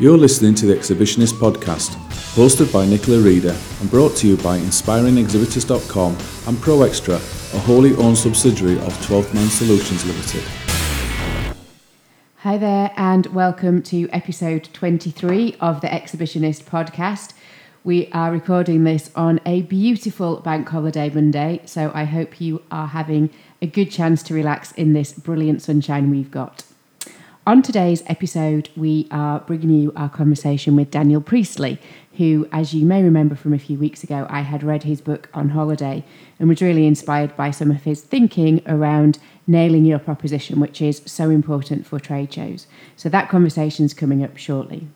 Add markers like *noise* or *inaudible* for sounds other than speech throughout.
You're listening to the Exhibitionist podcast, hosted by Nicola Reader and brought to you by InspiringExhibitors.com and ProExtra, a wholly owned subsidiary of 12th Man Solutions Limited. Hi there, and welcome to episode 23 of the Exhibitionist podcast. We are recording this on a beautiful bank holiday Monday, so I hope you are having a good chance to relax in this brilliant sunshine we've got. On today's episode, we are bringing you our conversation with Daniel Priestley, who, as you may remember from a few weeks ago, I had read his book on holiday and was really inspired by some of his thinking around nailing your proposition, which is so important for trade shows. So that conversation is coming up shortly.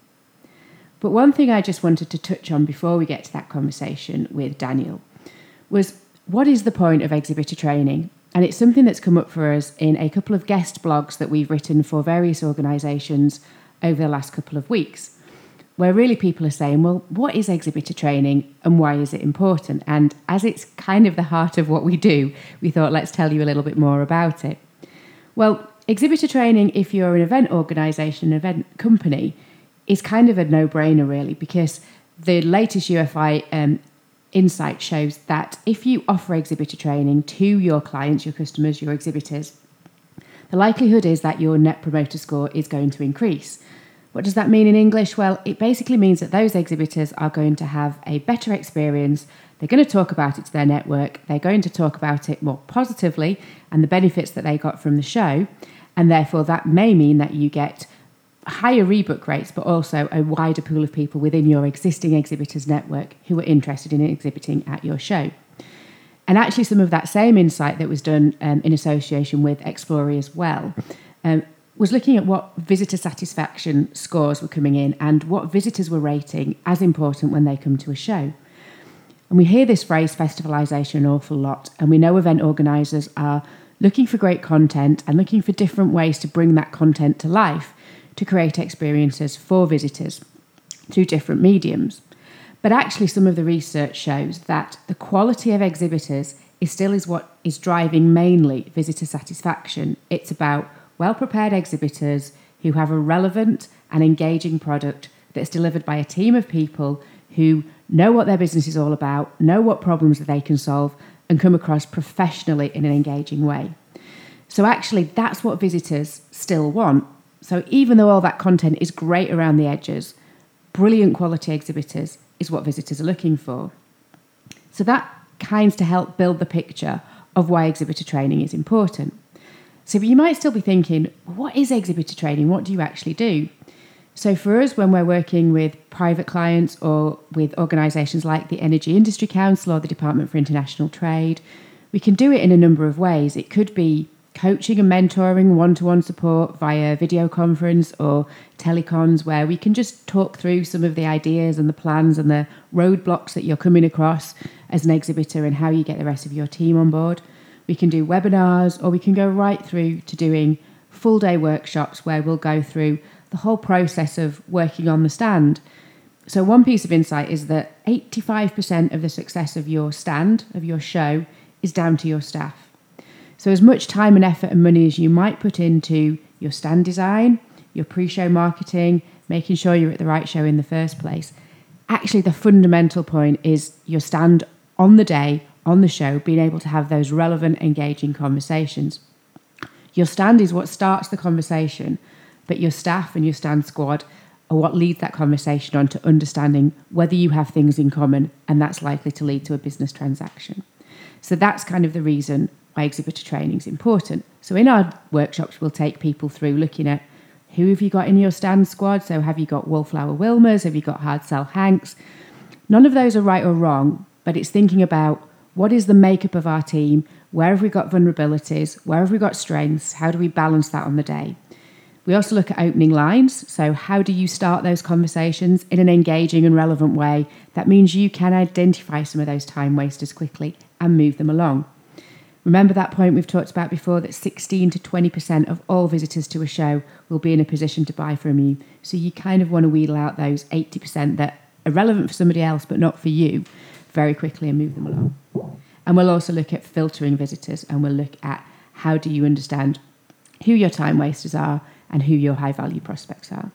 But one thing I just wanted to touch on before we get to that conversation with Daniel was what is the point of exhibitor training and it's something that's come up for us in a couple of guest blogs that we've written for various organisations over the last couple of weeks, where really people are saying, well, what is exhibitor training and why is it important? And as it's kind of the heart of what we do, we thought, let's tell you a little bit more about it. Well, exhibitor training, if you're an event organisation, an event company, is kind of a no brainer, really, because the latest UFI um, insight shows that if you offer exhibitor training to your clients, your customers, your exhibitors, the likelihood is that your net promoter score is going to increase. What does that mean in English? Well, it basically means that those exhibitors are going to have a better experience. They're going to talk about it to their network. They're going to talk about it more positively and the benefits that they got from the show. And therefore, that may mean that you get higher rebook rates, but also a wider pool of people within your existing exhibitors network who are interested in exhibiting at your show. And actually, some of that same insight that was done um, in association with Explori as well um, was looking at what visitor satisfaction scores were coming in and what visitors were rating as important when they come to a show. And we hear this phrase festivalisation an awful lot, and we know event organisers are looking for great content and looking for different ways to bring that content to life to create experiences for visitors through different mediums. But actually, some of the research shows that the quality of exhibitors is still is what is driving mainly visitor satisfaction. It's about well prepared exhibitors who have a relevant and engaging product that's delivered by a team of people who know what their business is all about, know what problems that they can solve, and come across professionally in an engaging way. So, actually, that's what visitors still want. So even though all that content is great around the edges, brilliant quality exhibitors is what visitors are looking for. So that kinds to help build the picture of why exhibitor training is important. So you might still be thinking, what is exhibitor training? What do you actually do? So for us, when we're working with private clients or with organisations like the Energy Industry Council or the Department for International Trade, we can do it in a number of ways. It could be coaching and mentoring, one to one support via video conference or telecons, where we can just talk through some of the ideas and the plans and the roadblocks that you're coming across as an exhibitor and how you get the rest of your team on board. We can do webinars or we can go right through to doing full day workshops where we'll go through the whole process of working on the stand. So, one piece of insight is that 85% of the success of your stand, of your show, is down to your staff. So, as much time and effort and money as you might put into your stand design, your pre show marketing, making sure you're at the right show in the first place, actually, the fundamental point is your stand on the day, on the show, being able to have those relevant, engaging conversations. Your stand is what starts the conversation, but your staff and your stand squad are what leads that conversation on to understanding whether you have things in common, and that's likely to lead to a business transaction. So that's kind of the reason why exhibitor training is important. So in our workshops, we'll take people through looking at who have you got in your stand squad. So have you got Wallflower Wilmers? Have you got Hard Sell Hanks? None of those are right or wrong, but it's thinking about what is the makeup of our team, where have we got vulnerabilities, where have we got strengths, how do we balance that on the day. We also look at opening lines. So, how do you start those conversations in an engaging and relevant way? That means you can identify some of those time wasters quickly and move them along. Remember that point we've talked about before that 16 to 20% of all visitors to a show will be in a position to buy from you. So you kind of want to wheedle out those 80% that are relevant for somebody else but not for you very quickly and move them along. And we'll also look at filtering visitors and we'll look at how do you understand who your time wasters are and who your high value prospects are.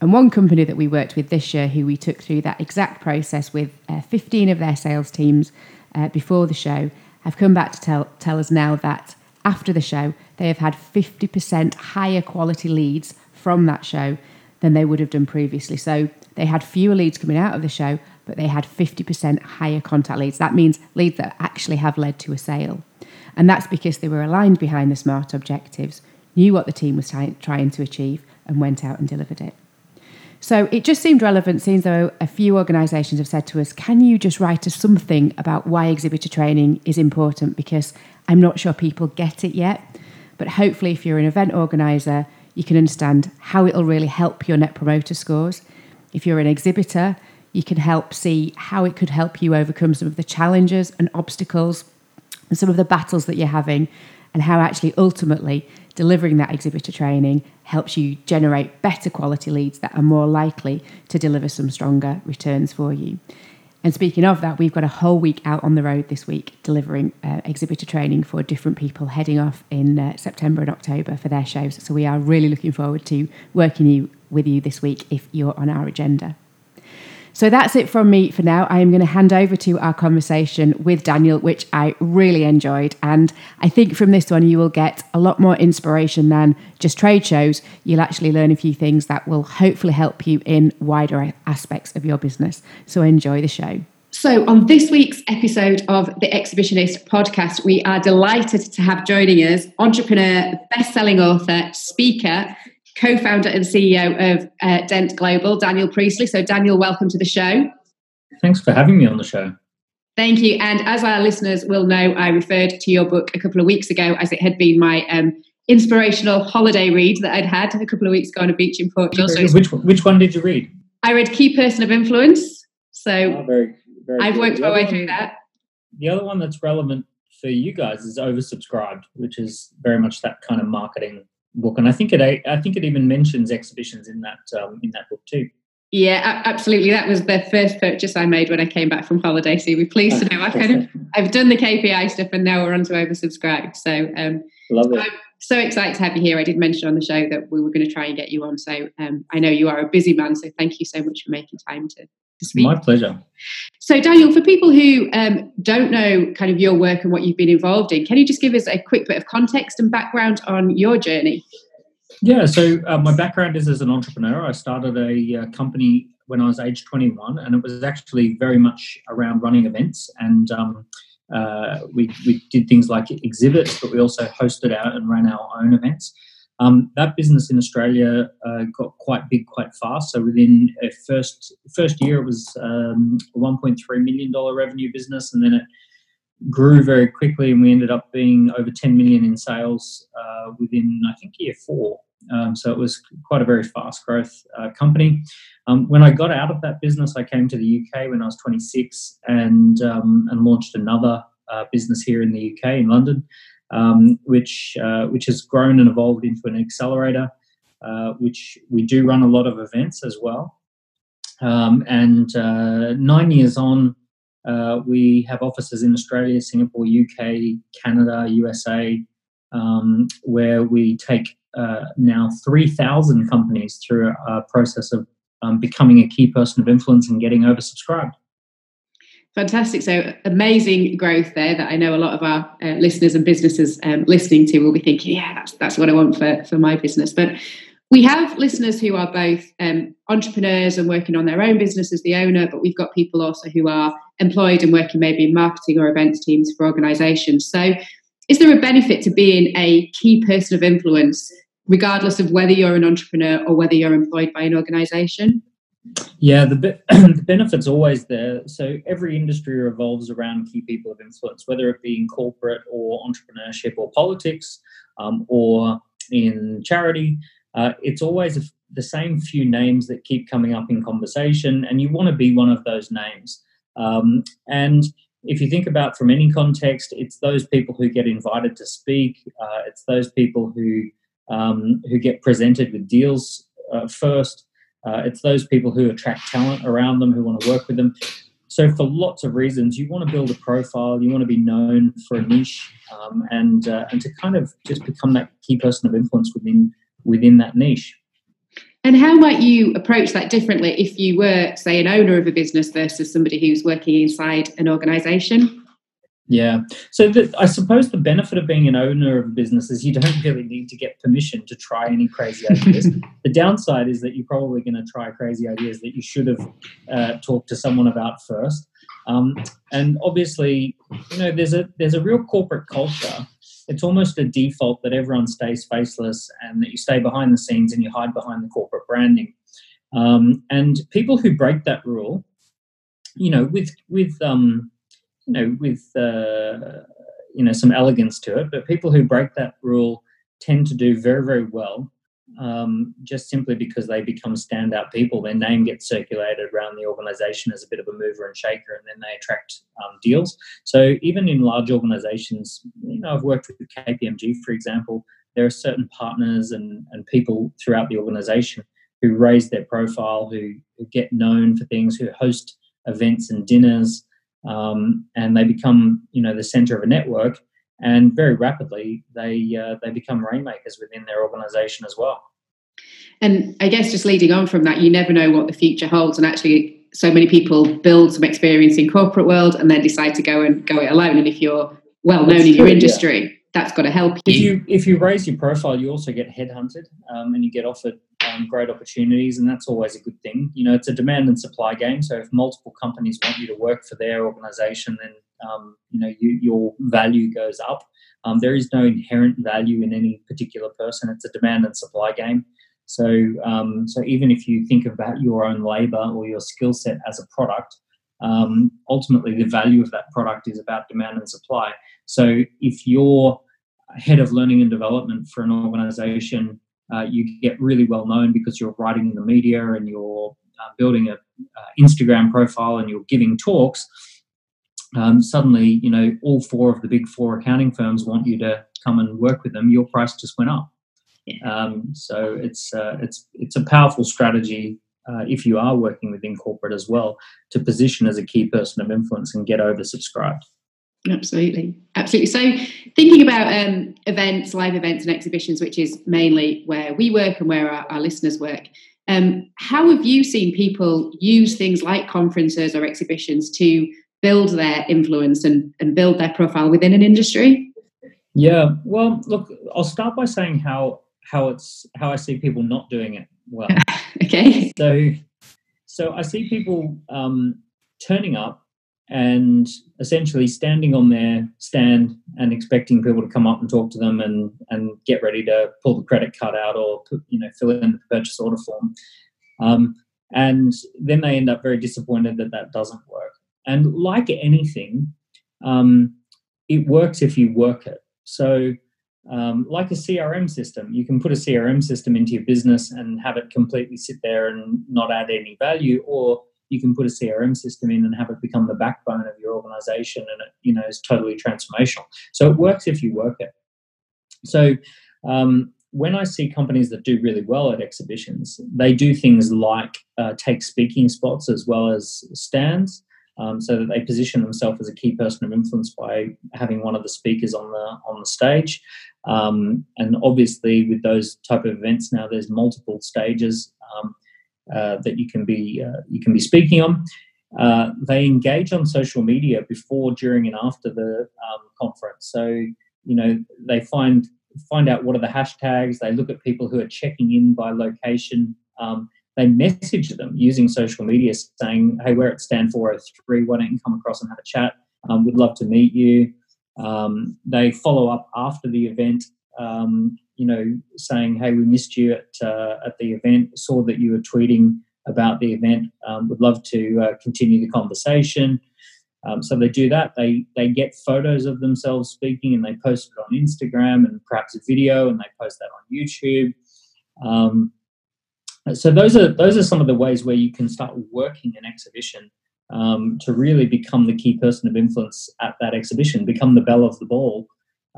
And one company that we worked with this year, who we took through that exact process with uh, 15 of their sales teams uh, before the show, have come back to tell, tell us now that after the show, they have had 50% higher quality leads from that show than they would have done previously. So they had fewer leads coming out of the show, but they had 50% higher contact leads. That means leads that actually have led to a sale. And that's because they were aligned behind the SMART objectives, knew what the team was t- trying to achieve, and went out and delivered it. So it just seemed relevant, seeing though a few organisations have said to us, can you just write us something about why exhibitor training is important? Because I'm not sure people get it yet. But hopefully, if you're an event organiser, you can understand how it'll really help your net promoter scores. If you're an exhibitor, you can help see how it could help you overcome some of the challenges and obstacles and some of the battles that you're having, and how actually ultimately delivering that exhibitor training helps you generate better quality leads that are more likely to deliver some stronger returns for you. And speaking of that, we've got a whole week out on the road this week delivering uh, exhibitor training for different people heading off in uh, September and October for their shows. So we are really looking forward to working you, with you this week if you're on our agenda. So that's it from me for now. I am going to hand over to our conversation with Daniel, which I really enjoyed. And I think from this one, you will get a lot more inspiration than just trade shows. You'll actually learn a few things that will hopefully help you in wider aspects of your business. So enjoy the show. So, on this week's episode of the Exhibitionist podcast, we are delighted to have joining us entrepreneur, best selling author, speaker, co-founder and CEO of uh, Dent Global, Daniel Priestley. So, Daniel, welcome to the show. Thanks for having me on the show. Thank you. And as our listeners will know, I referred to your book a couple of weeks ago as it had been my um, inspirational holiday read that I'd had a couple of weeks ago on a beach in Portugal. So which which one did you read? I read Key Person of Influence. So oh, very, very I've good. worked my way through that. The other one that's relevant for you guys is Oversubscribed, which is very much that kind of marketing book, and I think it I think it even mentions exhibitions in that um, in that book too. Yeah, absolutely. That was the first purchase I made when I came back from holiday. So you'll be pleased to know I've kind of I've done the KPI stuff and now we're on to oversubscribe. So um, love it. I'm so excited to have you here. I did mention on the show that we were going to try and get you on. So um, I know you are a busy man. So thank you so much for making time to, to speak. My pleasure. So Daniel, for people who um, don't know kind of your work and what you've been involved in, can you just give us a quick bit of context and background on your journey? Yeah, so uh, my background is as an entrepreneur. I started a uh, company when I was age 21, and it was actually very much around running events. And um, uh, we, we did things like exhibits, but we also hosted out and ran our own events. Um, that business in Australia uh, got quite big quite fast. So within a first first year, it was um, a 1.3 million dollar revenue business, and then it grew very quickly, and we ended up being over 10 million in sales uh, within I think year four. Um, so it was quite a very fast growth uh, company. Um, when I got out of that business, I came to the UK when I was 26 and um, and launched another uh, business here in the UK in London, um, which uh, which has grown and evolved into an accelerator. Uh, which we do run a lot of events as well. Um, and uh, nine years on, uh, we have offices in Australia, Singapore, UK, Canada, USA, um, where we take uh, now 3,000 companies through a process of um, becoming a key person of influence and getting oversubscribed. Fantastic. So amazing growth there that I know a lot of our uh, listeners and businesses um, listening to will be thinking, yeah, that's, that's what I want for, for my business. But we have listeners who are both um, entrepreneurs and working on their own business as the owner, but we've got people also who are employed and working maybe in marketing or events teams for organizations. So is there a benefit to being a key person of influence, regardless of whether you're an entrepreneur or whether you're employed by an organization? Yeah, the, be- *clears throat* the benefit's always there. So every industry revolves around key people of influence, whether it be in corporate or entrepreneurship or politics um, or in charity. Uh, it's always the same few names that keep coming up in conversation, and you want to be one of those names. Um, and if you think about from any context, it's those people who get invited to speak. Uh, it's those people who um, who get presented with deals uh, first. Uh, it's those people who attract talent around them, who want to work with them. So, for lots of reasons, you want to build a profile. You want to be known for a niche, um, and uh, and to kind of just become that key person of influence within within that niche. And how might you approach that differently if you were, say, an owner of a business versus somebody who's working inside an organisation? Yeah. So the, I suppose the benefit of being an owner of a business is you don't really need to get permission to try any crazy ideas. *laughs* the downside is that you're probably going to try crazy ideas that you should have uh, talked to someone about first. Um, and obviously, you know, there's a there's a real corporate culture. It's almost a default that everyone stays faceless and that you stay behind the scenes and you hide behind the corporate branding. Um, and people who break that rule, you know, with with um, you know, with uh, you know some elegance to it. But people who break that rule tend to do very, very well, um, just simply because they become standout people. Their name gets circulated around the organization as a bit of a mover and shaker, and then they attract um, deals. So even in large organizations, you know, I've worked with KPMG, for example. There are certain partners and, and people throughout the organization who raise their profile, who, who get known for things, who host events and dinners, um, and they become you know the center of a network and very rapidly they uh, they become rainmakers within their organization as well and i guess just leading on from that you never know what the future holds and actually so many people build some experience in corporate world and then decide to go and go it alone and if you're well known in your industry yeah. that's got to help you if you if you raise your profile you also get headhunted um, and you get offered great opportunities, and that's always a good thing. You know, it's a demand and supply game. So if multiple companies want you to work for their organization, then um, you know you, your value goes up. Um, there is no inherent value in any particular person. It's a demand and supply game. So, um, so even if you think about your own labor or your skill set as a product, um, ultimately the value of that product is about demand and supply. So, if you're head of learning and development for an organization uh, you get really well known because you're writing in the media and you're uh, building a uh, Instagram profile and you're giving talks. Um, suddenly, you know, all four of the big four accounting firms want you to come and work with them. Your price just went up. Um, so it's uh, it's it's a powerful strategy uh, if you are working within corporate as well to position as a key person of influence and get oversubscribed. Absolutely, absolutely. So, thinking about um, events, live events, and exhibitions, which is mainly where we work and where our, our listeners work, um, how have you seen people use things like conferences or exhibitions to build their influence and, and build their profile within an industry? Yeah, well, look, I'll start by saying how how it's how I see people not doing it well. *laughs* okay. So, so I see people um, turning up and essentially standing on their stand and expecting people to come up and talk to them and, and get ready to pull the credit card out or you know fill in the purchase order form. Um, and then they end up very disappointed that that doesn't work. And like anything, um, it works if you work it. So, um, like a CRM system, you can put a CRM system into your business and have it completely sit there and not add any value, or you can put a CRM system in and have it become the backbone of your organization and it you know is totally transformational. So it works if you work it. So um, when I see companies that do really well at exhibitions, they do things like uh, take speaking spots as well as stands. Um, so that they position themselves as a key person of influence by having one of the speakers on the on the stage. Um, and obviously, with those type of events now, there's multiple stages. Um, that you can be uh, you can be speaking on. Uh, they engage on social media before, during, and after the um, conference. So you know they find find out what are the hashtags. They look at people who are checking in by location. Um, they message them using social media, saying, "Hey, we're at Stand 403. Why don't you come across and have a chat? Um, we'd love to meet you." Um, they follow up after the event um, you know, saying, "Hey, we missed you at uh, at the event. Saw that you were tweeting about the event. Um, would love to uh, continue the conversation." Um, so they do that. They they get photos of themselves speaking and they post it on Instagram and perhaps a video and they post that on YouTube. Um, so those are those are some of the ways where you can start working an exhibition um, to really become the key person of influence at that exhibition, become the belle of the ball.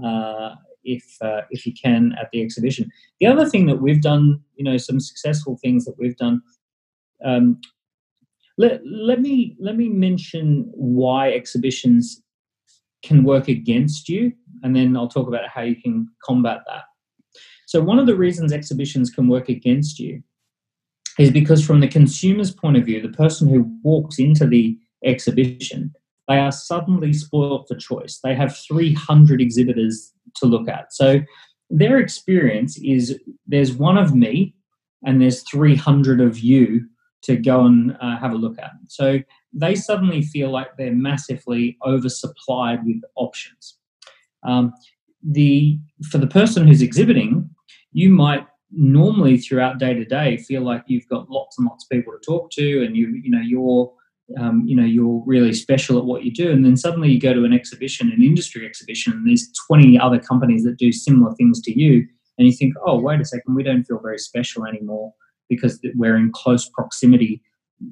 Uh, if uh, if you can at the exhibition. The other thing that we've done, you know, some successful things that we've done. Um, let, let me let me mention why exhibitions can work against you, and then I'll talk about how you can combat that. So one of the reasons exhibitions can work against you is because from the consumer's point of view, the person who walks into the exhibition, they are suddenly spoiled for choice. They have 300 exhibitors to look at. So their experience is there's one of me and there's 300 of you to go and uh, have a look at. So they suddenly feel like they're massively oversupplied with options. Um, the for the person who's exhibiting, you might normally throughout day to day feel like you've got lots and lots of people to talk to, and you you know you're um, you know you're really special at what you do, and then suddenly you go to an exhibition, an industry exhibition, and there's 20 other companies that do similar things to you, and you think, oh wait a second, we don't feel very special anymore because we're in close proximity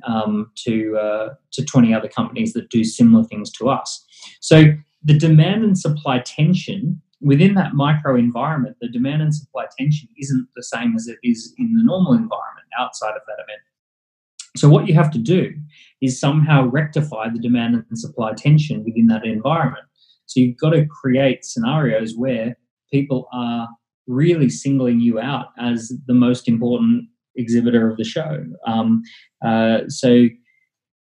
um, to uh, to 20 other companies that do similar things to us. So the demand and supply tension within that micro environment, the demand and supply tension isn't the same as it is in the normal environment outside of that event. So what you have to do is somehow rectify the demand and supply tension within that environment. So you've got to create scenarios where people are really singling you out as the most important exhibitor of the show. Um, uh, so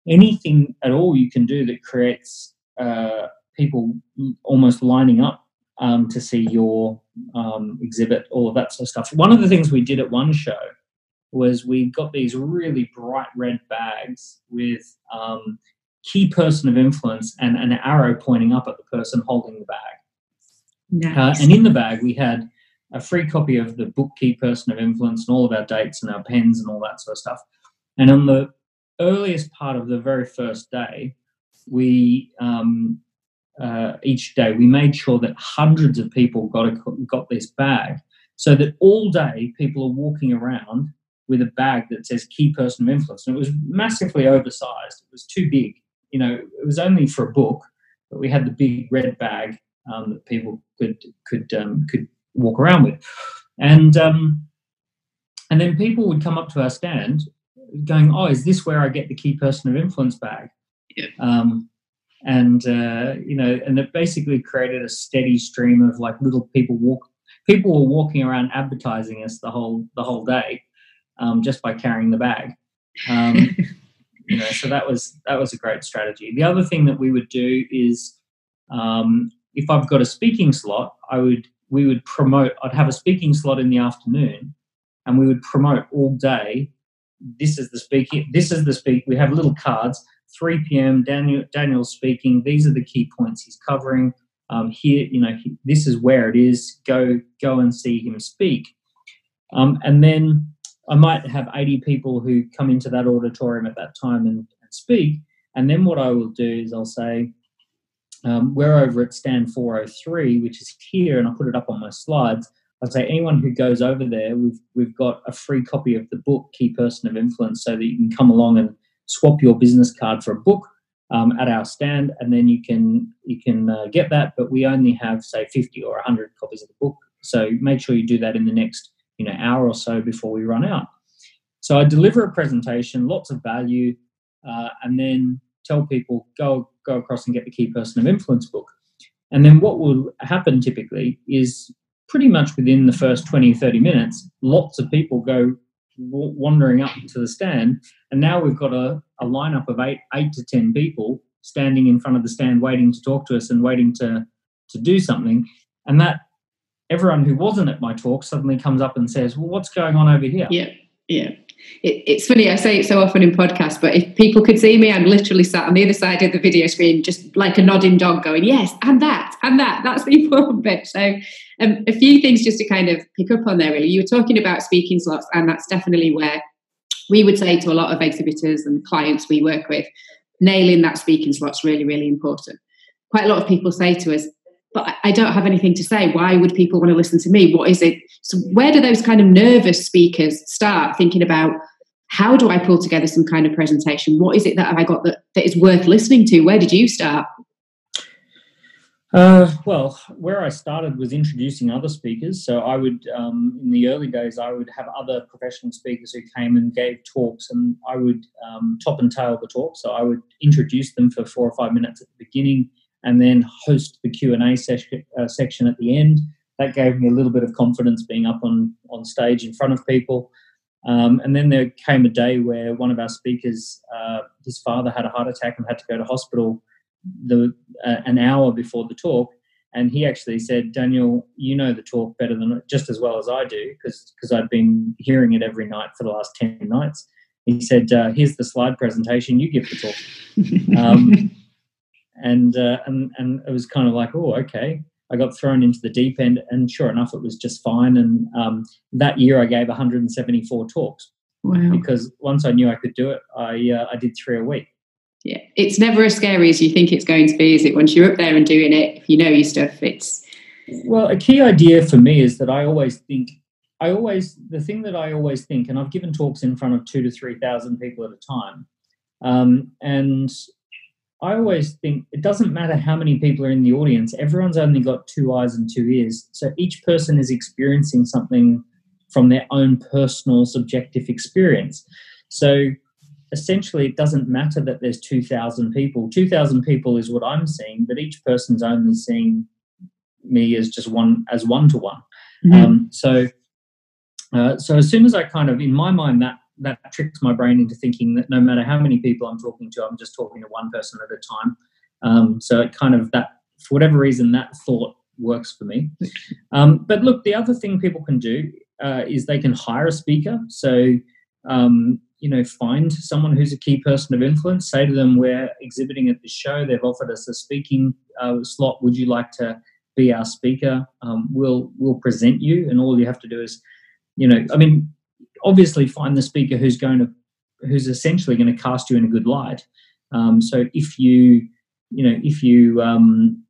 anything at all you can do that creates uh, people almost lining up um, to see your um, exhibit, all of that sort of stuff. One of the things we did at one show was we got these really bright red bags with um, key person of influence and an arrow pointing up at the person holding the bag. Nice. Uh, and in the bag, we had a free copy of the book Key Person of Influence and all of our dates and our pens and all that sort of stuff. And on the earliest part of the very first day, we um, uh, each day we made sure that hundreds of people got a, got this bag, so that all day people are walking around with a bag that says "Key Person of Influence," and it was massively oversized. It was too big. You know, it was only for a book, but we had the big red bag um, that people could could um, could walk around with. And um, and then people would come up to our stand going, "Oh, is this where I get the key person of influence bag?" Yeah. Um, and uh, you know, and it basically created a steady stream of like little people walk. People were walking around advertising us the whole the whole day, um, just by carrying the bag. Um, *laughs* you know, so that was that was a great strategy. The other thing that we would do is, um, if I've got a speaking slot, I would we would promote, I'd have a speaking slot in the afternoon and we would promote all day. This is the speaking, this is the speak. We have little cards, 3 p.m. Daniel Daniel's speaking. These are the key points he's covering. Um, here, you know, he, this is where it is. Go, go and see him speak. Um, and then I might have 80 people who come into that auditorium at that time and, and speak. And then what I will do is I'll say, um, we're over at stand 403, which is here, and I'll put it up on my slides. I say anyone who goes over there, we've we've got a free copy of the book Key Person of Influence, so that you can come along and swap your business card for a book um, at our stand, and then you can you can uh, get that. But we only have say 50 or 100 copies of the book, so make sure you do that in the next you know hour or so before we run out. So I deliver a presentation, lots of value, uh, and then tell people go go across and get the key person of influence book. And then what will happen typically is pretty much within the first 20, 30 minutes, lots of people go wandering up to the stand. And now we've got a, a lineup of eight, eight to 10 people standing in front of the stand waiting to talk to us and waiting to, to do something. And that everyone who wasn't at my talk suddenly comes up and says, Well, what's going on over here? Yeah, yeah it, it's funny, I say it so often in podcasts, but if people could see me, I'm literally sat on the other side of the video screen, just like a nodding dog going, yes, and that, and that. That's the *laughs* important bit. So, um, a few things just to kind of pick up on there, really. You were talking about speaking slots, and that's definitely where we would say to a lot of exhibitors and clients we work with, nailing that speaking slot's really, really important. Quite a lot of people say to us, but I don't have anything to say. Why would people want to listen to me? What is it? So, where do those kind of nervous speakers start thinking about how do I pull together some kind of presentation? What is it that have I got that, that is worth listening to? Where did you start? Uh, well, where I started was introducing other speakers. So I would, um, in the early days, I would have other professional speakers who came and gave talks, and I would um, top and tail the talk. So I would introduce them for four or five minutes at the beginning, and then host the Q and A session, uh, section at the end. That gave me a little bit of confidence being up on on stage in front of people. Um, and then there came a day where one of our speakers, uh, his father had a heart attack and had to go to hospital the uh, an hour before the talk. And he actually said, Daniel, you know the talk better than just as well as I do because I've been hearing it every night for the last ten nights. He said, uh, "Here's the slide presentation. You give the talk." *laughs* um, and uh, and and it was kind of like, oh, okay. I got thrown into the deep end, and sure enough, it was just fine. And um, that year, I gave 174 talks wow. because once I knew I could do it, I uh, I did three a week. Yeah, it's never as scary as you think it's going to be, is it? Once you're up there and doing it, if you know your stuff, it's well. A key idea for me is that I always think. I always the thing that I always think, and I've given talks in front of two to three thousand people at a time, um, and I always think it doesn't matter how many people are in the audience, everyone's only got two eyes and two ears. So each person is experiencing something from their own personal subjective experience. So essentially, it doesn't matter that there's 2,000 people. 2,000 people is what I'm seeing, but each person's only seeing me as just one, as one to one. Mm-hmm. Um, so, uh, so as soon as I kind of, in my mind, that that tricks my brain into thinking that no matter how many people I'm talking to, I'm just talking to one person at a time. Um, so it kind of that, for whatever reason, that thought works for me. Um, but look, the other thing people can do uh, is they can hire a speaker. So, um, you know, find someone who's a key person of influence, say to them, We're exhibiting at this show, they've offered us a speaking uh, slot. Would you like to be our speaker? Um, we'll, we'll present you, and all you have to do is, you know, I mean, obviously find the speaker who's going to who's essentially going to cast you in a good light. Um, so if you you know if you um,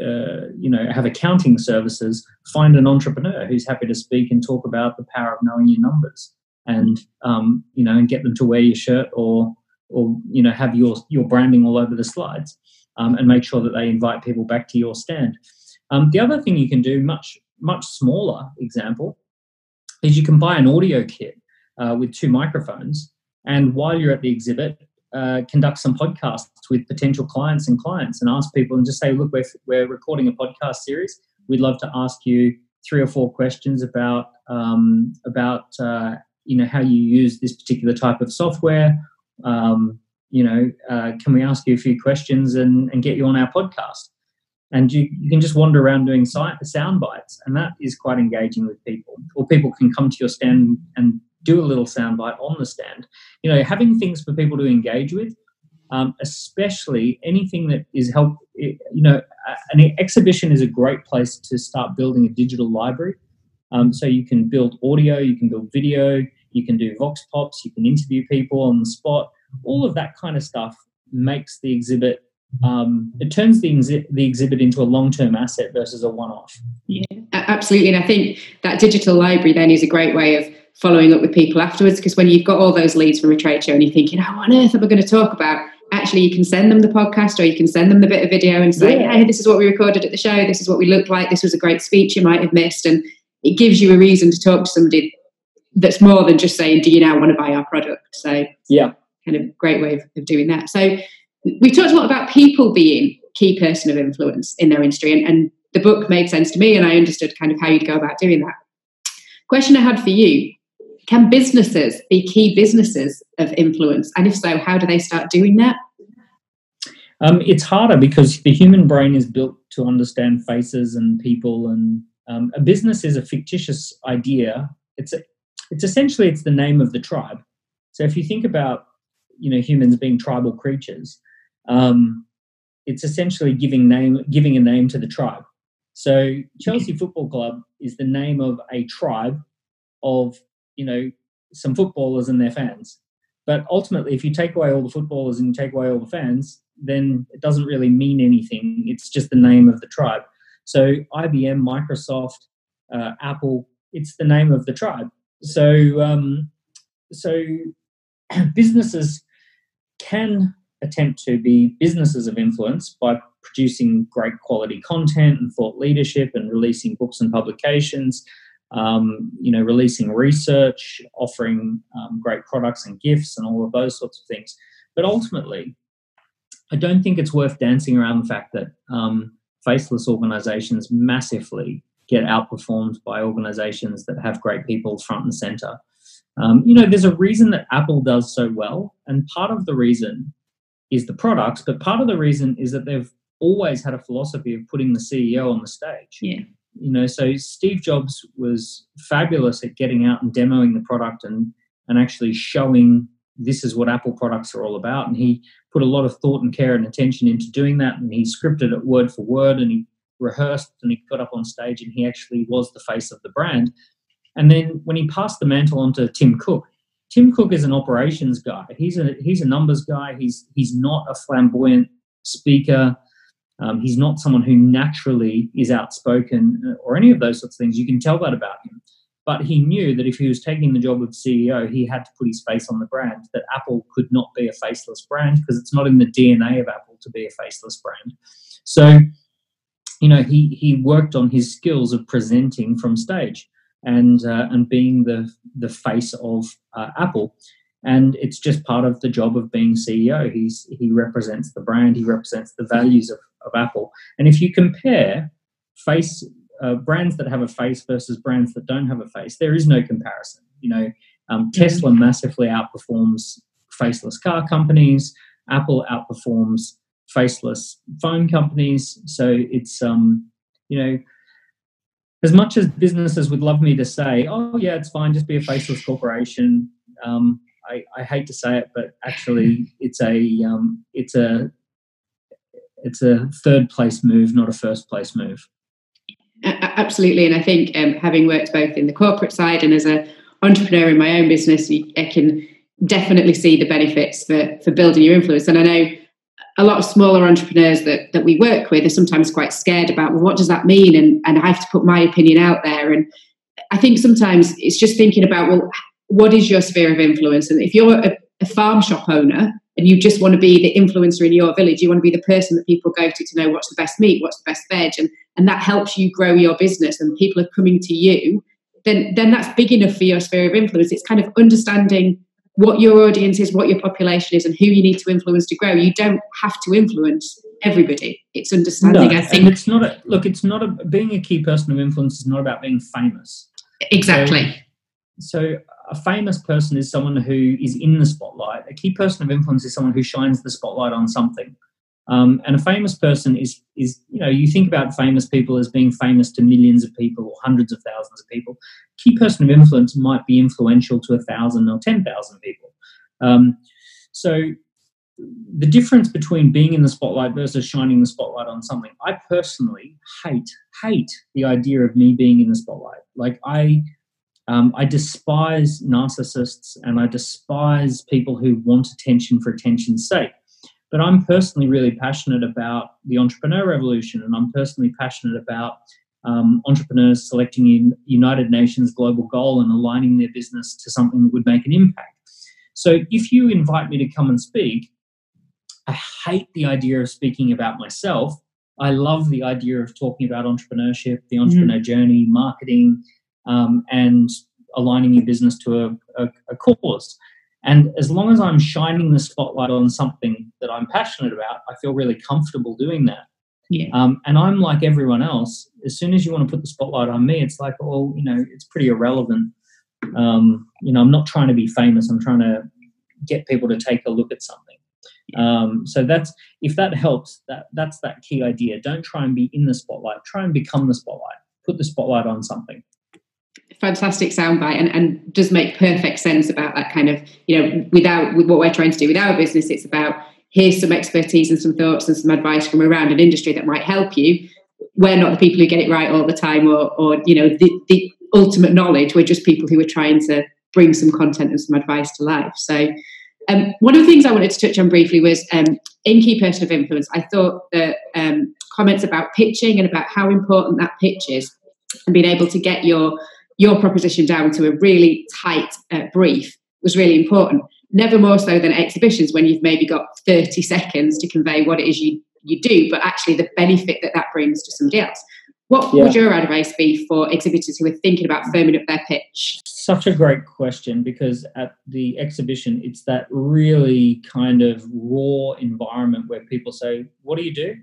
uh, you know have accounting services, find an entrepreneur who's happy to speak and talk about the power of knowing your numbers, and um, you know and get them to wear your shirt or or you know have your your branding all over the slides, um, and make sure that they invite people back to your stand. Um, the other thing you can do, much much smaller example, is you can buy an audio kit uh, with two microphones, and while you're at the exhibit, uh, conduct some podcasts with potential clients and clients, and ask people and just say, "Look, we're we're recording a podcast series. We'd love to ask you three or four questions about um, about uh, you know how you use this particular type of software." Um, you know, uh, can we ask you a few questions and, and get you on our podcast? And you, you can just wander around doing sound bites and that is quite engaging with people. Or people can come to your stand and do a little sound bite on the stand. You know having things for people to engage with um, especially anything that is help you know an exhibition is a great place to start building a digital library. Um, so you can build audio you can build video you can do vox pops you can interview people on the spot. All of that kind of stuff makes the exhibit um, it turns the, exhi- the exhibit into a long term asset versus a one off. Yeah, absolutely. And I think that digital library then is a great way of following up with people afterwards because when you've got all those leads from a trade show and you're thinking, oh, what on earth am I going to talk about? Actually, you can send them the podcast or you can send them the bit of video and say, yeah. hey, this is what we recorded at the show. This is what we looked like. This was a great speech you might have missed. And it gives you a reason to talk to somebody that's more than just saying, do you now want to buy our product? So, yeah, kind of great way of, of doing that. So, we talked a lot about people being key person of influence in their industry, and, and the book made sense to me, and I understood kind of how you'd go about doing that. Question I had for you can businesses be key businesses of influence? And if so, how do they start doing that? Um, it's harder because the human brain is built to understand faces and people, and um, a business is a fictitious idea. It's a, it's essentially it's the name of the tribe. So if you think about you know humans being tribal creatures, um, it's essentially giving name giving a name to the tribe. So Chelsea Football Club is the name of a tribe of you know some footballers and their fans. But ultimately, if you take away all the footballers and you take away all the fans, then it doesn't really mean anything. It's just the name of the tribe. So IBM, Microsoft, uh, Apple, it's the name of the tribe. So um, so *clears throat* businesses can attempt to be businesses of influence by producing great quality content and thought leadership and releasing books and publications um, you know releasing research offering um, great products and gifts and all of those sorts of things. But ultimately i don't think it's worth dancing around the fact that um, faceless organizations massively get outperformed by organizations that have great people front and center. Um, you know, there's a reason that Apple does so well, and part of the reason is the products, but part of the reason is that they've always had a philosophy of putting the CEO on the stage. Yeah. You know, so Steve Jobs was fabulous at getting out and demoing the product and and actually showing this is what Apple products are all about. And he put a lot of thought and care and attention into doing that. And he scripted it word for word and he rehearsed and he got up on stage and he actually was the face of the brand. And then when he passed the mantle on to Tim Cook, Tim Cook is an operations guy. He's a he's a numbers guy. He's he's not a flamboyant speaker. Um, he's not someone who naturally is outspoken uh, or any of those sorts of things. You can tell that about him. But he knew that if he was taking the job of CEO, he had to put his face on the brand, that Apple could not be a faceless brand because it's not in the DNA of Apple to be a faceless brand. So, you know, he, he worked on his skills of presenting from stage and, uh, and being the, the face of uh, Apple. And it's just part of the job of being CEO. He's, he represents the brand, he represents the values of, of Apple. And if you compare face uh, brands that have a face versus brands that don't have a face, there is no comparison. You know, um. Tesla massively outperforms faceless car companies. Apple outperforms faceless phone companies. So it's um, you know, as much as businesses would love me to say, "Oh yeah, it's fine, just be a faceless corporation." Um, I, I, hate to say it, but actually, it's a um, it's a it's a third place move, not a first place move absolutely. And I think um, having worked both in the corporate side and as an entrepreneur in my own business, I can definitely see the benefits for, for building your influence. And I know a lot of smaller entrepreneurs that, that we work with are sometimes quite scared about, well, what does that mean? And, and I have to put my opinion out there. And I think sometimes it's just thinking about, well, what is your sphere of influence? And if you're a, a farm shop owner, and you just want to be the influencer in your village, you want to be the person that people go to to know what's the best meat, what's the best veg, and, and that helps you grow your business and people are coming to you, then then that's big enough for your sphere of influence. It's kind of understanding what your audience is, what your population is, and who you need to influence to grow. You don't have to influence everybody. It's understanding. No, I think it's not a look. It's not a being a key person of influence is not about being famous. Exactly. So, so a famous person is someone who is in the spotlight. A key person of influence is someone who shines the spotlight on something. Um, and a famous person is is you know you think about famous people as being famous to millions of people or hundreds of thousands of people. Key person of influence might be influential to a thousand or ten thousand people. Um, so the difference between being in the spotlight versus shining the spotlight on something, I personally hate hate the idea of me being in the spotlight. Like I um, I despise narcissists and I despise people who want attention for attention's sake. But I'm personally really passionate about the entrepreneur revolution, and I'm personally passionate about um, entrepreneurs selecting a United Nations global goal and aligning their business to something that would make an impact. So if you invite me to come and speak, I hate the idea of speaking about myself. I love the idea of talking about entrepreneurship, the entrepreneur mm-hmm. journey, marketing, um, and aligning your business to a, a, a cause. And as long as I'm shining the spotlight on something that I'm passionate about, I feel really comfortable doing that. Yeah. Um, and I'm like everyone else. As soon as you want to put the spotlight on me, it's like, oh, you know, it's pretty irrelevant. Um, you know, I'm not trying to be famous. I'm trying to get people to take a look at something. Um, so that's if that helps. That that's that key idea. Don't try and be in the spotlight. Try and become the spotlight. Put the spotlight on something fantastic soundbite and, and does make perfect sense about that kind of you know without with what we're trying to do with our business it's about here's some expertise and some thoughts and some advice from around an industry that might help you we're not the people who get it right all the time or, or you know the, the ultimate knowledge we're just people who are trying to bring some content and some advice to life so um, one of the things I wanted to touch on briefly was um, in key person of influence. I thought that um, comments about pitching and about how important that pitch is, and being able to get your your proposition down to a really tight uh, brief was really important. Never more so than exhibitions when you've maybe got 30 seconds to convey what it is you, you do, but actually the benefit that that brings to somebody else. What yeah. would your advice be for exhibitors who are thinking about firming up their pitch? Such a great question because at the exhibition, it's that really kind of raw environment where people say, What do you do?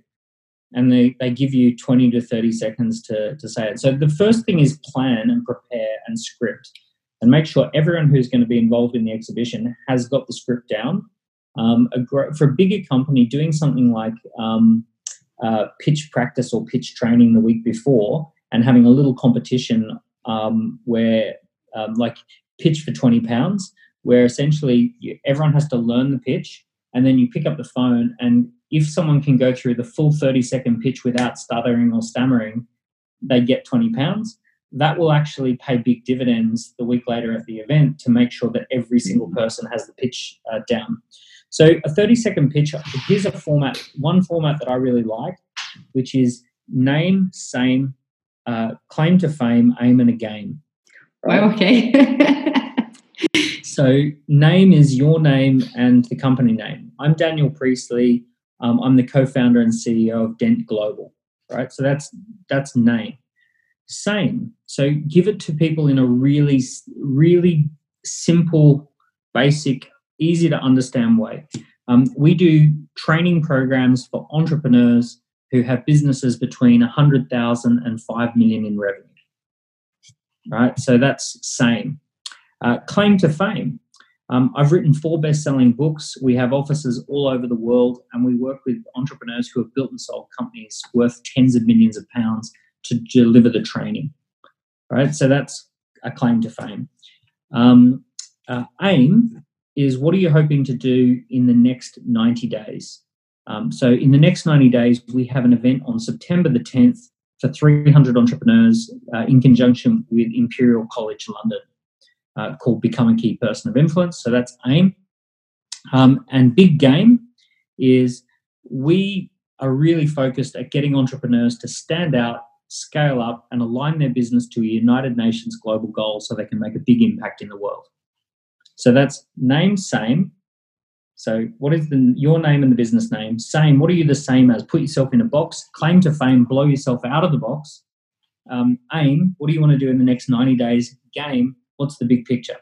And they, they give you 20 to 30 seconds to, to say it. So the first thing is plan and prepare and script. and make sure everyone who's going to be involved in the exhibition has got the script down. Um, a for a bigger company, doing something like um, uh, pitch practice or pitch training the week before and having a little competition um, where, um, like, pitch for 20 pounds, where essentially you, everyone has to learn the pitch and then you pick up the phone and if someone can go through the full 30 second pitch without stuttering or stammering they get 20 pounds that will actually pay big dividends the week later at the event to make sure that every single mm-hmm. person has the pitch uh, down so a 30 second pitch here's a format one format that i really like which is name same uh, claim to fame aim and a game right? okay *laughs* So, name is your name and the company name. I'm Daniel Priestley. Um, I'm the co-founder and CEO of Dent Global. Right. So that's that's name. Same. So give it to people in a really, really simple, basic, easy to understand way. Um, we do training programs for entrepreneurs who have businesses between 100,000 and 5 million in revenue. Right. So that's same. Uh, claim to fame. Um, I've written four best selling books. We have offices all over the world, and we work with entrepreneurs who have built and sold companies worth tens of millions of pounds to deliver the training. Right? So that's a claim to fame. Um, uh, aim is what are you hoping to do in the next 90 days? Um, so, in the next 90 days, we have an event on September the 10th for 300 entrepreneurs uh, in conjunction with Imperial College London uh, called Become a Key Person of Influence. So that's AIM. Um, and Big Game is we are really focused at getting entrepreneurs to stand out, scale up, and align their business to a United Nations global goal so they can make a big impact in the world. So that's name same. So what is the your name and the business name? Same. What are you the same as? Put yourself in a box. Claim to fame. Blow yourself out of the box. Um, aim. What do you want to do in the next ninety days? Game what's the big picture?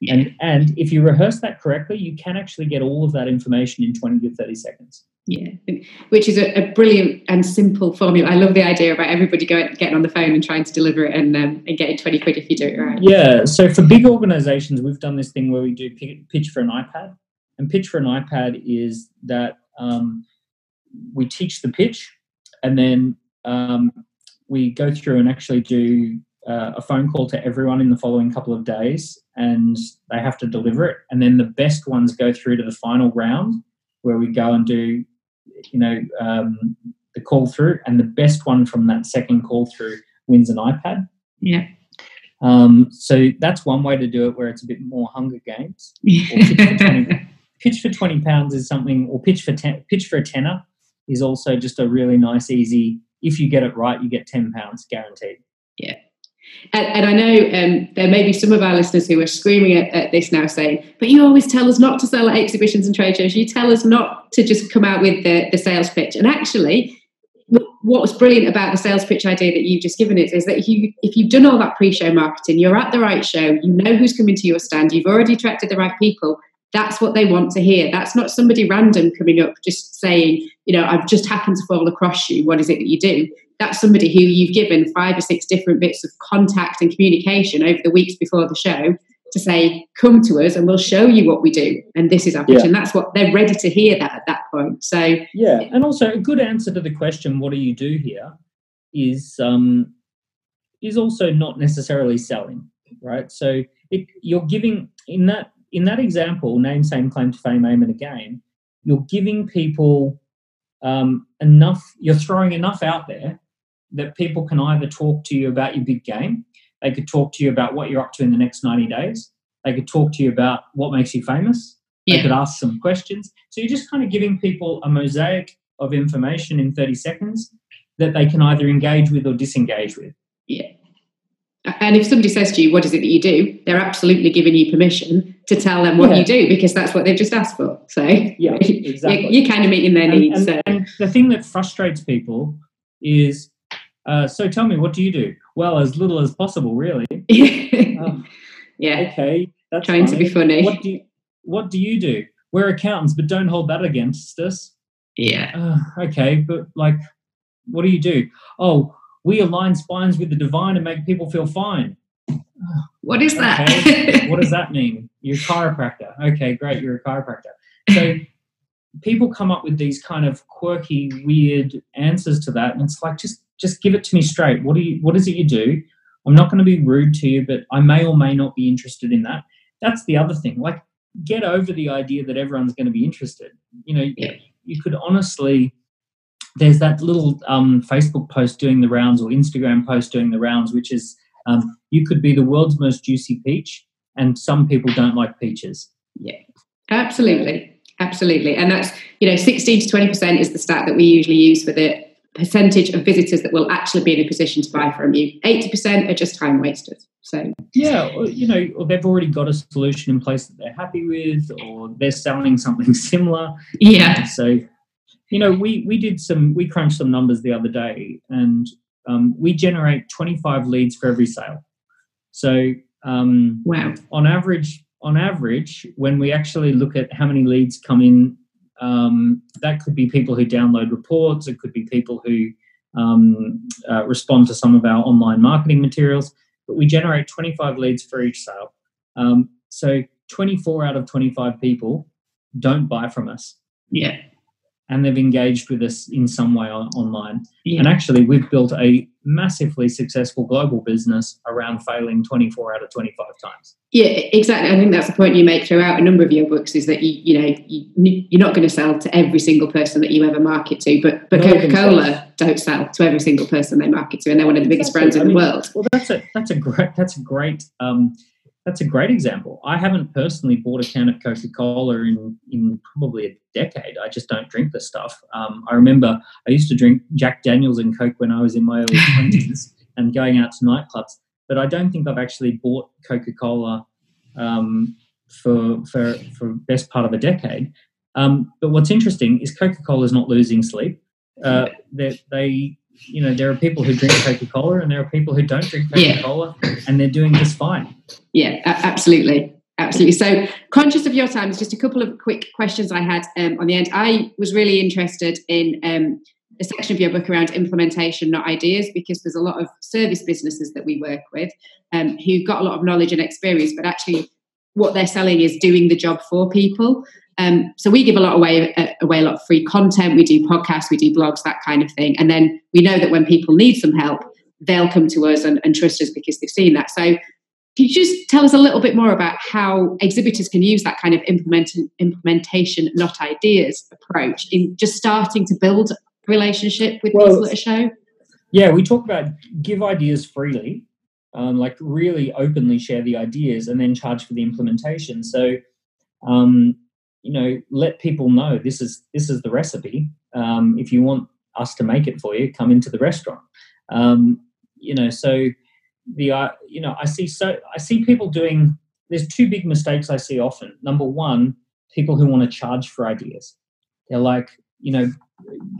Yeah. and and if you rehearse that correctly you can actually get all of that information in 20 to 30 seconds. Yeah which is a, a brilliant and simple formula. I love the idea about everybody going getting on the phone and trying to deliver it and um, and getting 20 quid if you do it right. Yeah so for big organizations we've done this thing where we do pitch for an ipad. And pitch for an ipad is that um, we teach the pitch and then um, we go through and actually do uh, a phone call to everyone in the following couple of days and they have to deliver it. And then the best ones go through to the final round where we go and do, you know, um, the call through. And the best one from that second call through wins an iPad. Yeah. Um, so that's one way to do it where it's a bit more Hunger Games. *laughs* pitch, for 20, pitch, for 20, pounds is something, or pitch for ten, pitch for a tenner is also just a really nice, easy. If you get it right, you get ten pounds guaranteed. Yeah, and, and I know um, there may be some of our listeners who are screaming at, at, this now saying, but you always tell us not to sell at exhibitions and trade shows. You tell us not to just come out with the, the sales pitch. And actually, what was brilliant about the sales pitch idea that you've just given it is that if, you, if you've done all that pre-show marketing, you're at the right show, you know who's coming to your stand, you've already attracted the right people, that's what they want to hear. That's not somebody random coming up just saying, you know, I've just happened to fall across you. What is it that you do? that's somebody who you've given five or six different bits of contact and communication over the weeks before the show to say, come to us and we'll show you what we do. And this is our pitch. Yeah. And that's what they're ready to hear that at that point. So, yeah. And also, a good answer to the question, what do you do here, is, um, is also not necessarily selling, right? So, it, you're giving, in that, in that example, name, same, claim to fame, aim, and a game, you're giving people um, enough, you're throwing enough out there that people can either talk to you about your big game, they could talk to you about what you're up to in the next 90 days, they could talk to you about what makes you famous, yeah. they could ask some questions. So you're just kind of giving people a mosaic of information in 30 seconds that they can either engage with or disengage with. Yeah. And if somebody says to you, What is it that you do? they're absolutely giving you permission to tell them what yeah. you do because that's what they've just asked for. So, yeah, *laughs* exactly. you're, you're kind of meeting their needs. And, and, so. and the thing that frustrates people is uh, so tell me, what do you do? Well, as little as possible, really. *laughs* um, yeah. Okay. That's trying funny. to be funny. What do you, What do you do? We're accountants, but don't hold that against us. Yeah. Uh, okay, but like, what do you do? Oh, we align spines with the divine and make people feel fine. What is that? Okay. *laughs* what does that mean? You're a chiropractor. Okay, great. You're a chiropractor. So people come up with these kind of quirky, weird answers to that, and it's like just just give it to me straight. What do you? What is it you do? I'm not going to be rude to you, but I may or may not be interested in that. That's the other thing. Like, get over the idea that everyone's going to be interested. You know, Yeah. you could honestly. There's that little um, Facebook post doing the rounds or Instagram post doing the rounds, which is um, you could be the world's most juicy peach, and some people don't like peaches. Yeah, absolutely, absolutely, and that's you know, sixteen to twenty percent is the stat that we usually use for the percentage of visitors that will actually be in a position to buy from you. Eighty percent are just time wasters. So Yeah, or, you know, or they've already got a solution in place that they're happy with, or they're selling something *laughs* similar. yeah, So, you know, we we did some we crunched some numbers the other day, and um, we generate 25 leads for every sale. So, um, wow, on average, on average, when we actually look at how many leads come in, um, that could be people who download reports. It could be people who um, uh, respond to some of our online marketing materials. But we generate 25 leads for each sale. Um, so 24 out of 25 people don't buy from us, yeah, and they've engaged with us in some way on, online. yeah. And actually, we've built a massively successful global business around failing 24 out of 25 times. Yeah, exactly. I think that's the point you make throughout a number of your books is that you, you know, you, you're not going to sell to every single person that you ever market to, but but Coca Cola don't sell to every single person they market to, and they're one of the biggest brands Exactly. in the I mean, world. Well, that's a that's a great that's a great um, that's a great example. I haven't personally bought a can of Coca Cola in in probably a decade. I just don't drink the stuff. Um, I remember I used to drink Jack Daniels and Coke when I was in my early *laughs* twenties and going out to nightclubs. But I don't think I've actually bought Coca Cola um, for for for best part of a decade. Um, but what's interesting is Coca Cola is not losing sleep. Uh, they, they you know, there are people who drink Coca Cola and there are people who don't drink Coca Cola and they're doing just fine. Yeah, absolutely. Absolutely. So, conscious of your time, just a couple of quick questions I had um, on the end. I was really interested in um, a section of your book around implementation, not ideas, because there's a lot of service businesses that we work with um, who've got a lot of knowledge and experience, but actually what they're selling is doing the job for people. Um, so we give a lot away, uh, away a lot of free content. We do podcasts, we do blogs, that kind of thing. And then we know that when people need some help, they'll come to us and, and trust us because they've seen that. So can you just tell us a little bit more about how exhibitors can use that kind of implement, implementation, not ideas approach in just starting to build a relationship with Well, people at a show? Yeah, we talk about give ideas freely, um, like really openly share the ideas and then charge for the implementation. So, um, you know, let people know this is this is the recipe. Um, if you want us to make it for you, come into the restaurant. Um, you know, so the uh, you know I see so I see people doing. There's two big mistakes I see often. Number one, people who want to charge for ideas. They're like, you know,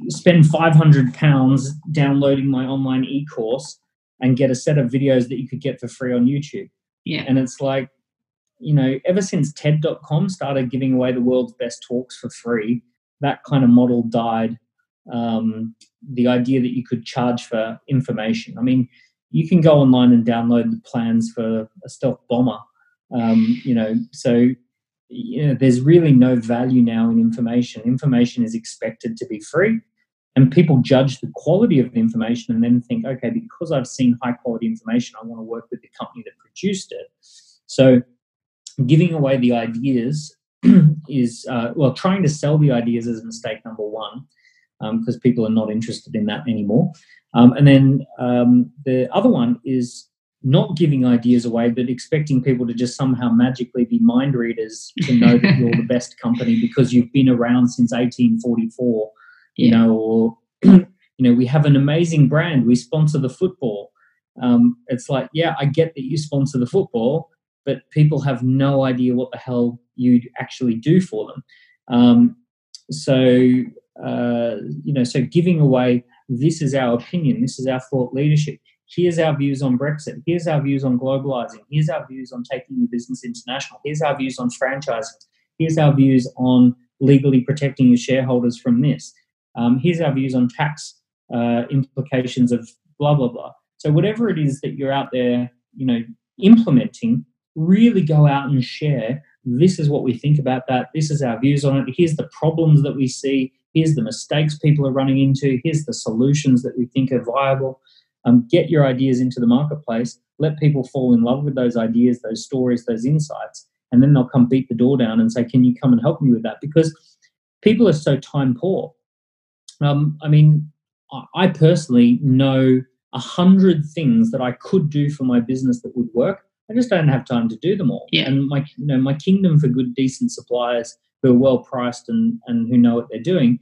spend 500 pounds downloading my online e-course and get a set of videos that you could get for free on YouTube. Yeah. And it's like, you know, ever since TED.com started giving away the world's best talks for free, that kind of model died. Um, the idea that you could charge for information. I mean, you can go online and download the plans for a stealth bomber. Um, you know, so you know, there's really no value now in information. Information is expected to be free, and people judge the quality of the information and then think, okay, because I've seen high quality information, I want to work with the company that produced it. So, giving away the ideas *clears throat* is uh, well, trying to sell the ideas is mistake number one because um, people are not interested in that anymore. Um, and then um, the other one is not giving ideas away, but expecting people to just somehow magically be mind readers to know that you're the *laughs* best company because you've been around since 1844, you Yeah. know, or, *clears throat* you know, we have an amazing brand, we sponsor the football. Um, it's like, yeah, I get that you sponsor the football, but people have no idea what the hell you actually do for them. Um, so, uh, you know, so giving away this is our opinion, this is our thought leadership. Here's our views on Brexit, here's our views on globalizing, here's our views on taking your business international, here's our views on franchising, here's our views on legally protecting your shareholders from this, um, here's our views on tax uh, implications of blah, blah, blah. So, whatever it is that you're out there, you know, implementing, really go out and share. This is what we think about that. This is our views on it. Here's the problems that we see. Here's the mistakes people are running into. Here's the solutions that we think are viable. Um, get your ideas into the marketplace. Let people fall in love with those ideas, those stories, those insights, and then they'll come beat the door down and say, "Can you come and help me with that?" Because people are so time poor. Um, I mean, I personally know a hundred things that I could do for my business that would work. I just don't have time to do them all. Yeah. And my, you know, my kingdom for good, decent suppliers who are well priced and and who know what they're doing.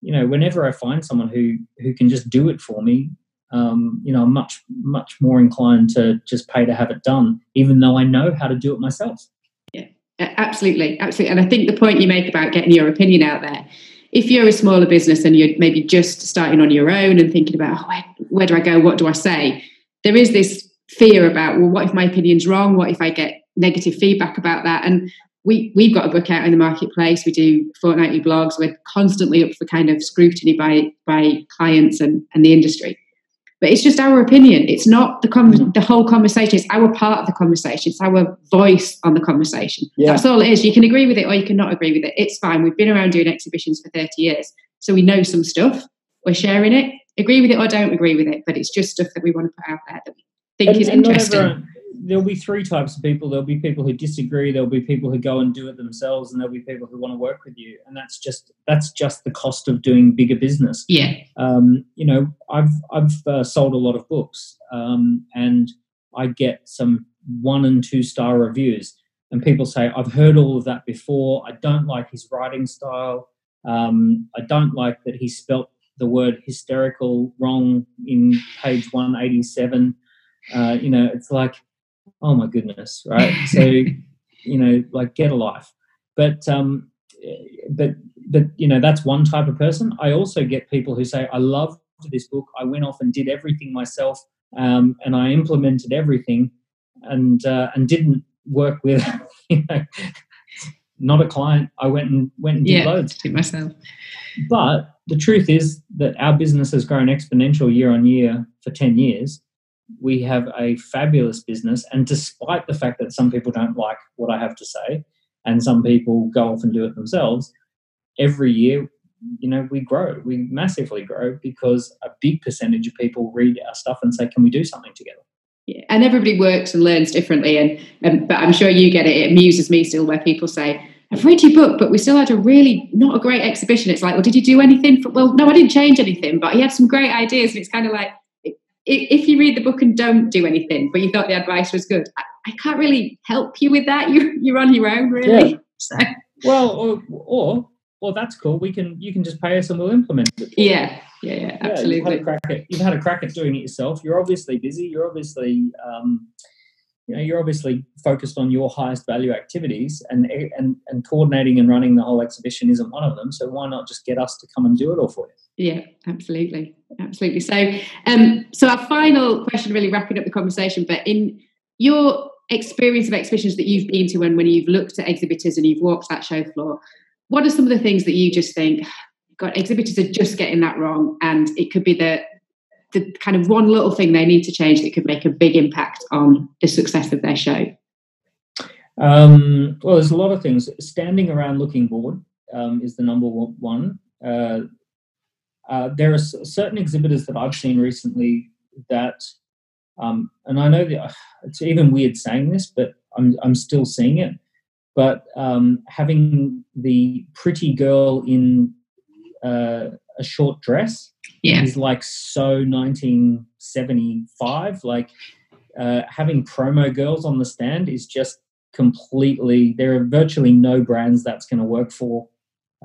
You know, whenever I find someone who who can just do it for me, um, you know, I'm much much more inclined to just pay to have it done, even though I know how to do it myself. Yeah, absolutely, absolutely. And I think the point you make about getting your opinion out there if you're a smaller business and you're maybe just starting on your own and thinking about oh, where, where do I go, what do I say, there is this fear about well, what if my opinion's wrong? What if I get negative feedback about that? And we we've got a book out in the marketplace. We do fortnightly blogs. We're constantly up for kind of scrutiny by by clients and, and the industry but it's just our opinion. It's not the com- mm-hmm. the whole conversation. It's our part of the conversation. It's our voice on the conversation. Yeah. That's all it is. You can agree with it or you can not agree with it. It's fine. We've been around doing exhibitions for 30 years. So we know some stuff. We're sharing it. Agree with it or don't agree with it. But it's just stuff that we want to put out there that we think and, is and interesting there'll be three types of people. There'll be people who disagree. There'll be people who go and do it themselves, and there'll be people who want to work with you. And that's just that's just the cost of doing bigger business. Yeah. Um, you know, I've I've uh, sold a lot of books, um, and I get some one and two star reviews, and people say I've heard all of that before. I don't like his writing style. Um, I don't like that he spelt the word hysterical wrong in page 187. Uh, you know, it's like oh my goodness, right? *laughs* so, you know, like get a life. But, um, but, but, you know, that's one type of person. I also get people who say, I loved this book. I went off and did everything myself um, and I implemented everything and, uh, and didn't work with, *laughs* you know, not a client. I went and went and did yeah, loads myself. But the truth is that our business has grown exponential year on year for 10 years we have a fabulous business. And despite the fact that some people don't like what I have to say, and some people go off and do it themselves, every year, you know, we grow, we massively grow because a big percentage of people read our stuff and say, "Can we do something together?" Yeah, and everybody works and learns differently. And, and but I'm sure you get it. It amuses me still where people say, I've read your book, but we still had a really not a great exhibition. It's like, well, did you do anything? For, well, no, I didn't change anything, but he had some great ideas. And it's kind of like, if you read the book and don't do anything, but you thought the advice was good, I, I can't really help you with that. *laughs* You you're on your own, really. Yeah. *laughs* So. Well, or, or well, that's cool. We can you can just pay us and we'll implement it. Yeah, yeah, yeah, absolutely. Yeah, you've, had a crack at, you've had a crack at doing it yourself. You're obviously busy. You're obviously um, you know you're obviously focused on your highest value activities and and and coordinating and running the whole exhibition isn't one of them so why not just get us to come and do it all for you yeah absolutely absolutely so um so our final question really wrapping up the conversation but in your experience of exhibitions that you've been to and when you've looked at exhibitors and you've walked that show floor what are some of the things that you just think god exhibitors are just getting that wrong and it could be the the kind of one little thing they need to change that could make a big impact on the success of their show? Um, well, there's a lot of things. Standing around looking bored um, is the number one. Uh, uh, there are certain exhibitors that I've seen recently that, um, and I know that uh, it's even weird saying this, but I'm, I'm still seeing it. But um, having the pretty girl in uh, a short dress yeah. is like so 1975. Like uh, having promo girls on the stand is just completely. There are virtually no brands that's going to work for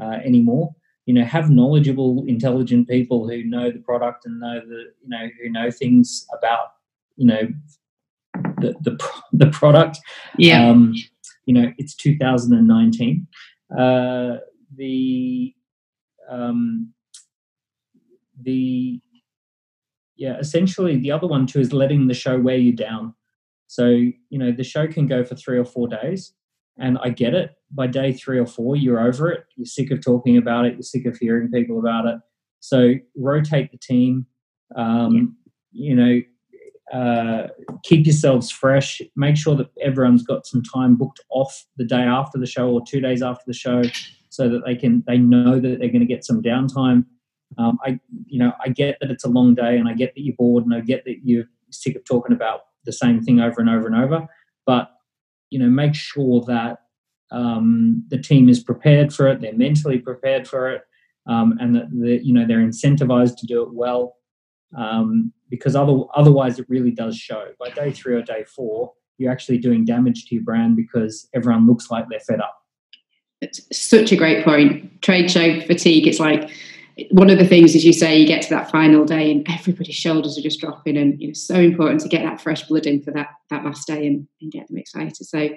uh, anymore. You know, have knowledgeable, intelligent people who know the product and know the you know who know things about you know the the, *laughs* the product. Yeah. Um, you know, it's 2019. Uh, the um, the yeah essentially the other one too is letting the show wear you down so you know the show can go for three or four days and i get it by day three or four you're over it you're sick of talking about it you're sick of hearing people about it so rotate the team um, you know uh, keep yourselves fresh. Make sure that everyone's got some time booked off the day after the show or two days after the show, so that they can they know that they're going to get some downtime. Um, I you know I get that it's a long day, and I get that you're bored, and I get that you're sick of talking about the same thing over and over and over. But you know, make sure that um, the team is prepared for it, they're mentally prepared for it, um, and that the, you know they're incentivized to do it well um, because other, otherwise it really does show. By day three or day four, you're actually doing damage to your brand because everyone looks like they're fed up. It's such a great point. Trade show fatigue. It's like one of the things, as you say, you get to that final day and everybody's shoulders are just dropping, and it's so important to get that fresh blood in for that that last day and, and get them excited. So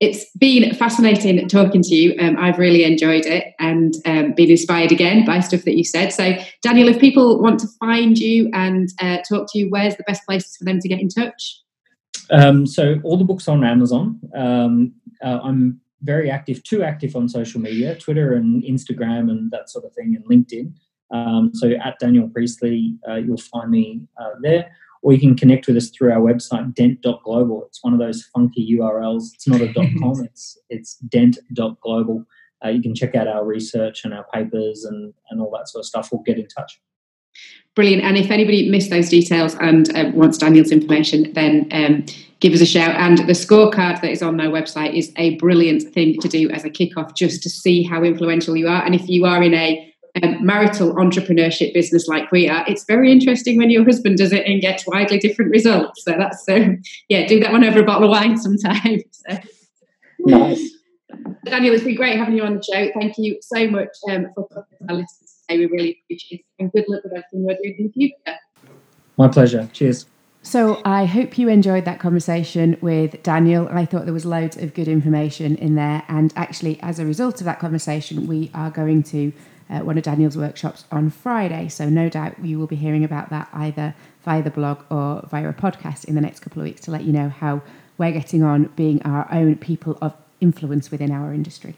it's been fascinating talking to you. Um, I've really enjoyed it and um, been inspired again by stuff that you said. So, Daniel, if people want to find you and uh, talk to you, where's the best places for them to get in touch? Um, so, all the books on Amazon. Um, uh, I'm very active, too active on social media, Twitter and Instagram and that sort of thing, and LinkedIn. Um, so, at Daniel Priestley, uh, you'll find me uh, there. Or you can connect with us through our website dent.global it's one of those funky urls it's not a *laughs* com. It's it's dent.global uh, you can check out our research and our papers and and all that sort of stuff. We'll get in touch. Brilliant. And if anybody missed those details and uh, wants daniel's information then um, give us a shout and the scorecard that is on their website is a brilliant thing to do as a kickoff just to see how influential you are and if you are in a um, marital entrepreneurship business like we are, it's very interesting when your husband does it and gets widely different results. So that's um, yeah, do that one over a bottle of wine sometime. *laughs* So. Nice. Daniel, it's been great having you on the show. Thank you so much um, for our listeners today. We really appreciate it, and good luck with everything you're doing in the future. My pleasure. Cheers. So I hope you enjoyed that conversation with Daniel. I thought there was loads of good information in there, and actually, as a result of that conversation, we are going to uh, one of Daniel's workshops on Friday. So, no doubt you will be hearing about that either via the blog or via a podcast in the next couple of weeks to let you know how we're getting on being our own people of influence within our industry.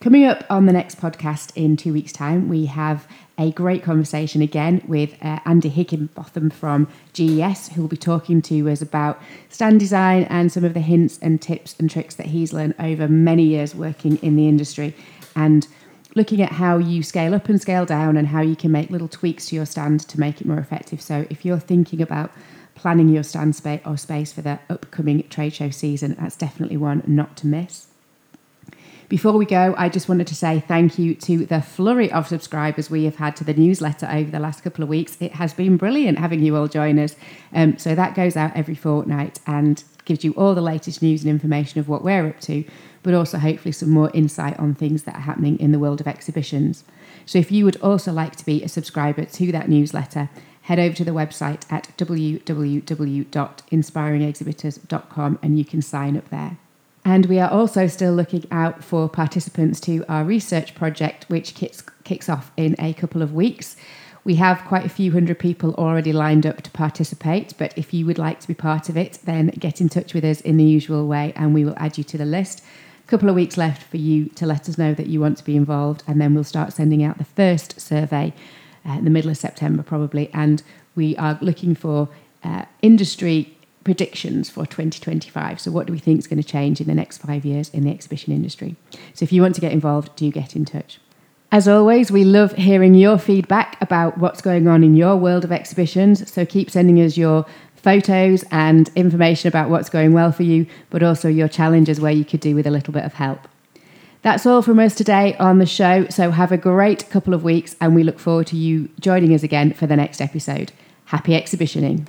Coming up on the next podcast in two weeks' time, we have a great conversation again with uh, Andy Higginbotham from GES, who will be talking to us about stand design and some of the hints and tips and tricks that he's learned over many years working in the industry. And looking at how you scale up and scale down and how you can make little tweaks to your stand to make it more effective. So if you're thinking about planning your stand space or space for the upcoming trade show season, that's definitely one not to miss. Before we go, I just wanted to say thank you to the flurry of subscribers we have had to the newsletter over the last couple of weeks. It has been brilliant having you all join us. Um, so that goes out every fortnight and gives you all the latest news and information of what we're up to, but also hopefully some more insight on things that are happening in the world of exhibitions. So if you would also like to be a subscriber to that newsletter, head over to the website at www.inspiringexhibitors.com and you can sign up there. And we are also still looking out for participants to our research project, which kicks, kicks off in a couple of weeks. We have quite a few hundred people already lined up to participate, but if you would like to be part of it, then get in touch with us in the usual way and we will add you to the list A couple of weeks left for you to let us know that you want to be involved, and then we'll start sending out the first survey uh, in the middle of September, probably. And we are looking for uh, industry predictions for 2025. So, what do we think is going to change in the next five years in the exhibition industry? So, if you want to get involved, do get in touch. As always, we love hearing your feedback about what's going on in your world of exhibitions. So keep sending us your photos and information about what's going well for you, but also your challenges where you could do with a little bit of help. That's all from us today on the show. So have a great couple of weeks, and we look forward to you joining us again for the next episode. Happy exhibitioning.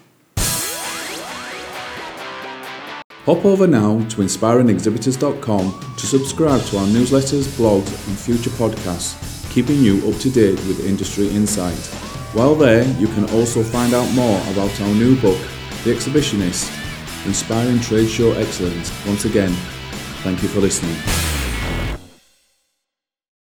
Hop over now to inspiringexhibitors.com to subscribe to our newsletters, blogs, and future podcasts, keeping you up to date with industry insight. While there, you can also find out more about our new book, the Exhibitionist, inspiring trade show excellence. Once again, thank you for listening.